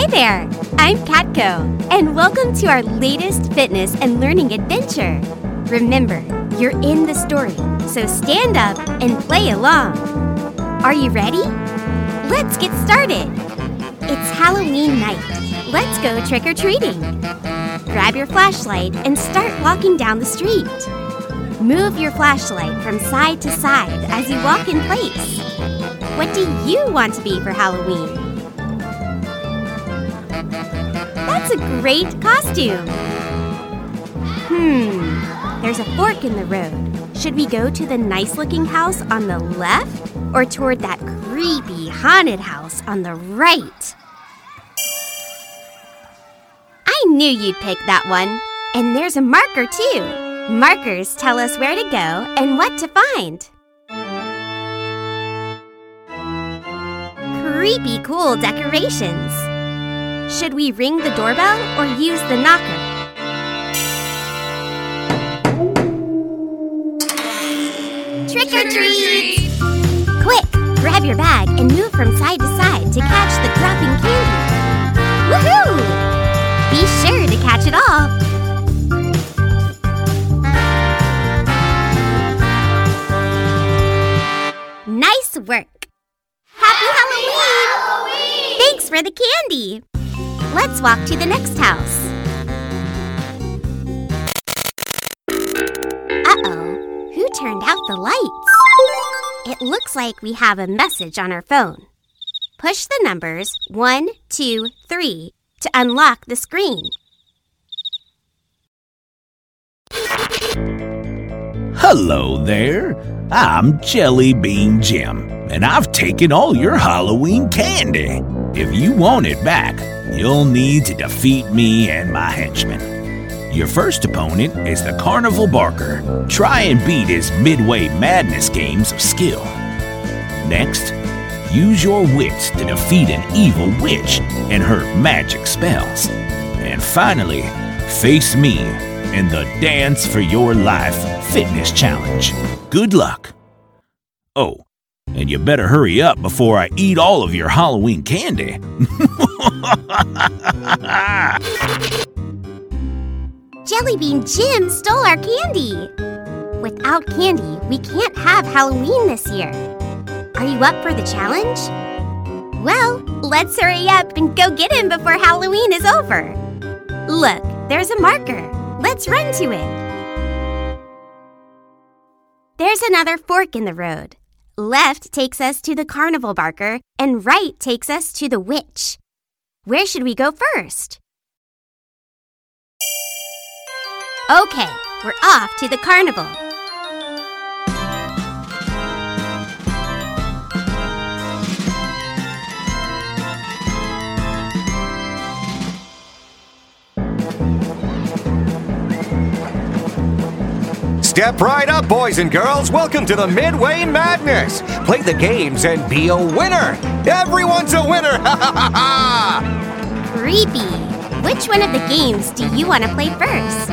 Hi there! I'm Katko, and welcome to our latest fitness and learning adventure. Remember, you're in the story, so stand up and play along. Are you ready? Let's get started. It's Halloween night. Let's go trick or treating. Grab your flashlight and start walking down the street. Move your flashlight from side to side as you walk in place. What do you want to be for Halloween? That's a great costume. Hmm, there's a fork in the road. Should we go to the nice looking house on the left or toward that creepy haunted house on the right? I knew you'd pick that one. And there's a marker too. Markers tell us where to go and what to find. Creepy cool decorations. Should we ring the doorbell or use the knocker? Trick or treat! Quick, grab your bag and move from side to side to catch the dropping candy. Woohoo! Be sure to catch it all. Nice work! Happy Halloween! Thanks for the candy! Let's walk to the next house. Uh oh, who turned out the lights? It looks like we have a message on our phone. Push the numbers 1, 2, 3 to unlock the screen. Hello there. I'm Jelly Bean Jim, and I've taken all your Halloween candy. If you want it back, you'll need to defeat me and my henchmen. Your first opponent is the Carnival Barker. Try and beat his Midway Madness games of skill. Next, use your wits to defeat an evil witch and her magic spells. And finally, face me in the Dance for Your Life Fitness Challenge. Good luck. Oh, and you better hurry up before I eat all of your Halloween candy. Jellybean Jim stole our candy. Without candy, we can't have Halloween this year. Are you up for the challenge? Well, let's hurry up and go get him before Halloween is over. Look, there's a marker. Let's run to it. There's another fork in the road. Left takes us to the carnival barker, and right takes us to the witch. Where should we go first? Okay, we're off to the carnival. Step right up, boys and girls. Welcome to the Midway Madness. Play the games and be a winner. Everyone's a winner. Ha ha ha ha! Creepy. Which one of the games do you want to play first?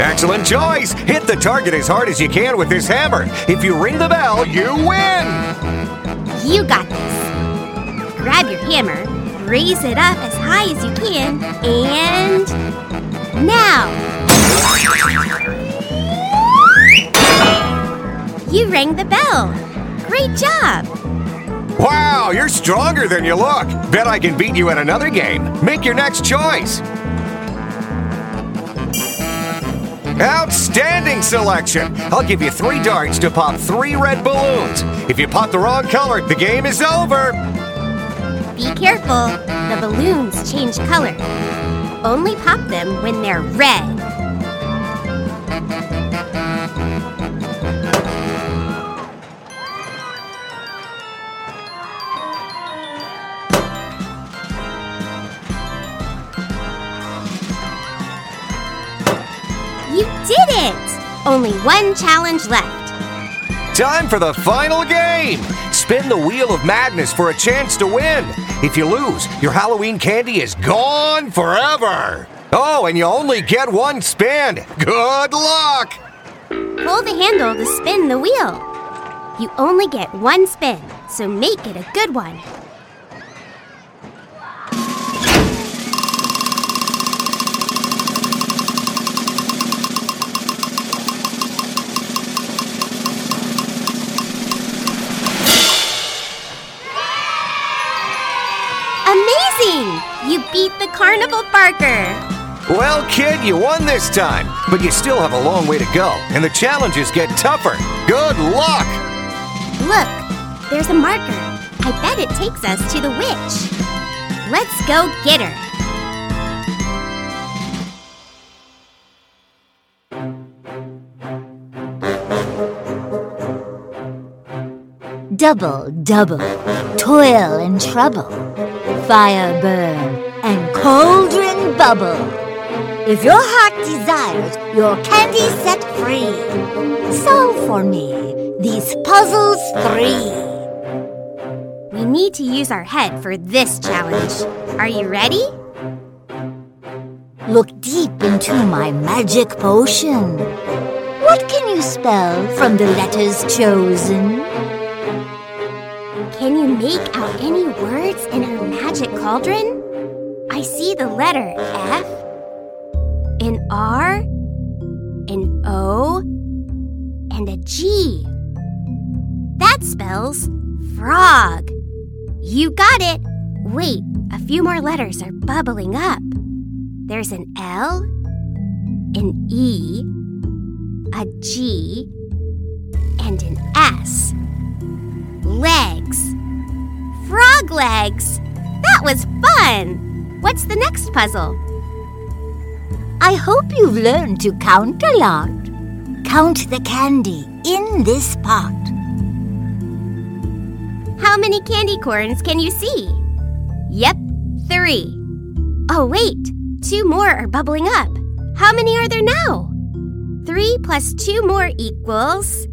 Excellent choice. Hit the target as hard as you can with this hammer. If you ring the bell, you win. You got this. Grab your hammer, raise it up as high as you can, and. Now! You rang the bell. Great job! Wow, you're stronger than you look. Bet I can beat you at another game. Make your next choice. Outstanding selection! I'll give you three darts to pop three red balloons. If you pop the wrong color, the game is over. Be careful. The balloons change color. Only pop them when they're red. You did it! Only one challenge left. Time for the final game! Spin the wheel of madness for a chance to win. If you lose, your Halloween candy is gone forever. Oh, and you only get one spin. Good luck! Pull the handle to spin the wheel. You only get one spin, so make it a good one. Amazing! You beat the Carnival Barker! Well, kid, you won this time, but you still have a long way to go, and the challenges get tougher. Good luck! Look, there's a marker. I bet it takes us to the witch. Let's go get her. Double, double, toil and trouble, fire burn, and cauldron bubble. If your heart desires your candy set free, solve for me these puzzles three. We need to use our head for this challenge. Are you ready? Look deep into my magic potion. What can you spell from the letters chosen? Can you make out any words in our magic cauldron? I see the letter F, an R, an O, and a G. That spells frog. You got it. Wait, a few more letters are bubbling up. There's an L, an E, a G, and an S. Legs. Frog legs. That was fun. What's the next puzzle? I hope you've learned to count a lot. Count the candy in this pot. How many candy corns can you see? Yep, three. Oh, wait, two more are bubbling up. How many are there now? Three plus two more equals.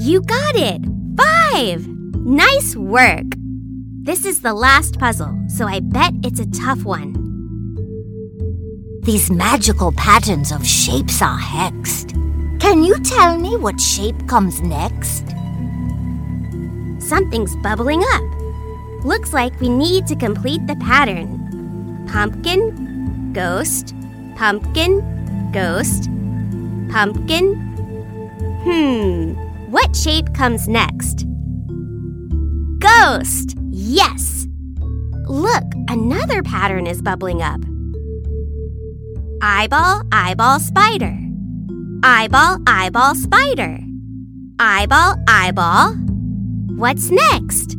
You got it! Five! Nice work! This is the last puzzle, so I bet it's a tough one. These magical patterns of shapes are hexed. Can you tell me what shape comes next? Something's bubbling up. Looks like we need to complete the pattern. Pumpkin, ghost, pumpkin, ghost, pumpkin. Hmm, what shape comes next? Ghost! Yes! Look, another pattern is bubbling up. Eyeball, eyeball, spider. Eyeball, eyeball, spider. Eyeball, eyeball. What's next?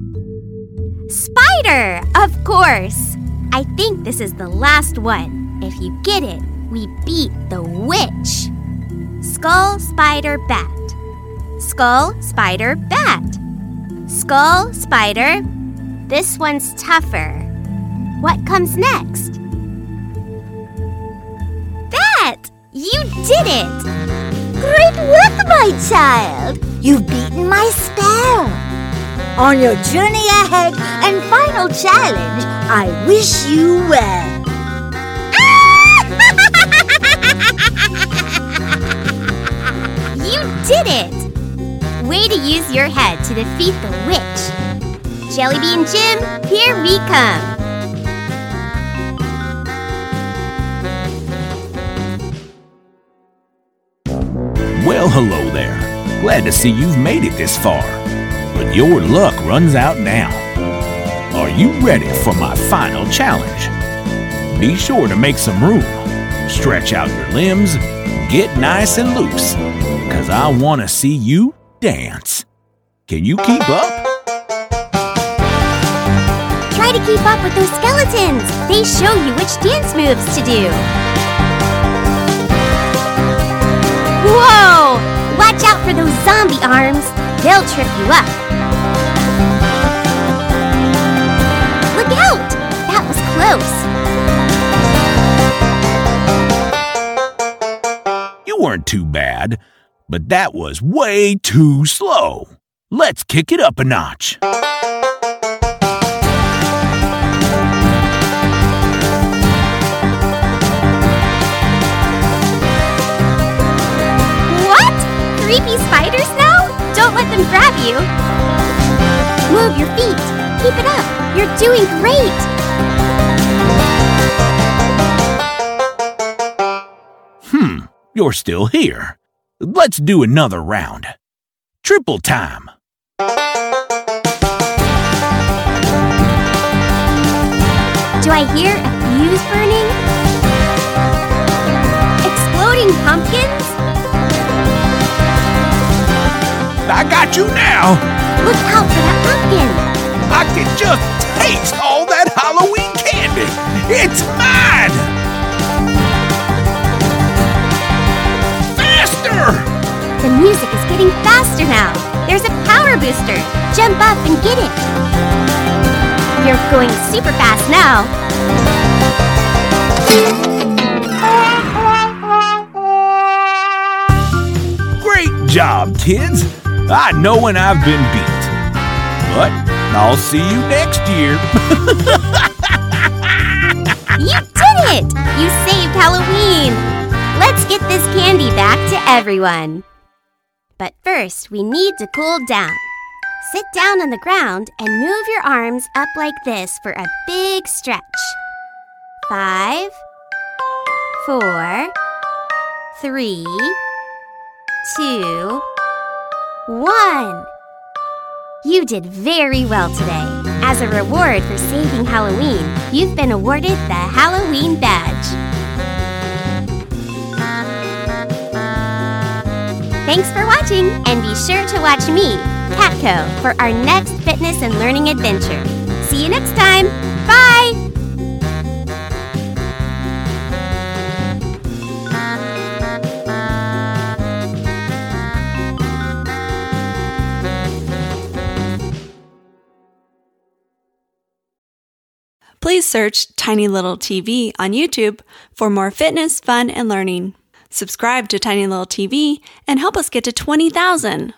Spider! Of course! I think this is the last one. If you get it, we beat the witch. Skull, spider, bat. Skull, spider, bat. Skull, spider. This one's tougher. What comes next? You did it! Great work, my child! You've beaten my spell. On your journey ahead and final challenge, I wish you well. You did it! Way to use your head to defeat the witch. Jellybean Jim, here we come. Well, hello there. Glad to see you've made it this far. But your luck runs out now. Are you ready for my final challenge? Be sure to make some room. Stretch out your limbs, get nice and loose, because I want to see you dance. Can you keep up? Try to keep up with those skeletons. They show you which dance moves to do. Whoa! Watch out for those zombie arms. They'll trip you up. Look out! That was close. You weren't too bad, but that was way too slow. Let's kick it up a notch. Don't let them grab you. Move your feet. Keep it up. You're doing great. Hmm, you're still here. Let's do another round. Triple time. Do I hear a fuse burning? Exploding pumpkins? I got you now. Look out for that pumpkin! I can just taste all that Halloween candy. It's mine. Faster! The music is getting faster now. There's a power booster. Jump up and get it. You're going super fast now. Great job, kids. I know when I've been beat. But I'll see you next year. You did it! You saved Halloween! Let's get this candy back to everyone. But first, we need to cool down. Sit down on the ground and move your arms up like this for a big stretch. Five, four, three, two, one. You did very well today. As a reward for saving Halloween, you've been awarded the Halloween Badge. Thanks for watching, and be sure to watch me, Catco, for our next fitness and learning adventure. See you next time. Bye! Please search Tiny Little TV on YouTube for more fitness, fun, and learning. Subscribe to Tiny Little TV and help us get to 20,000.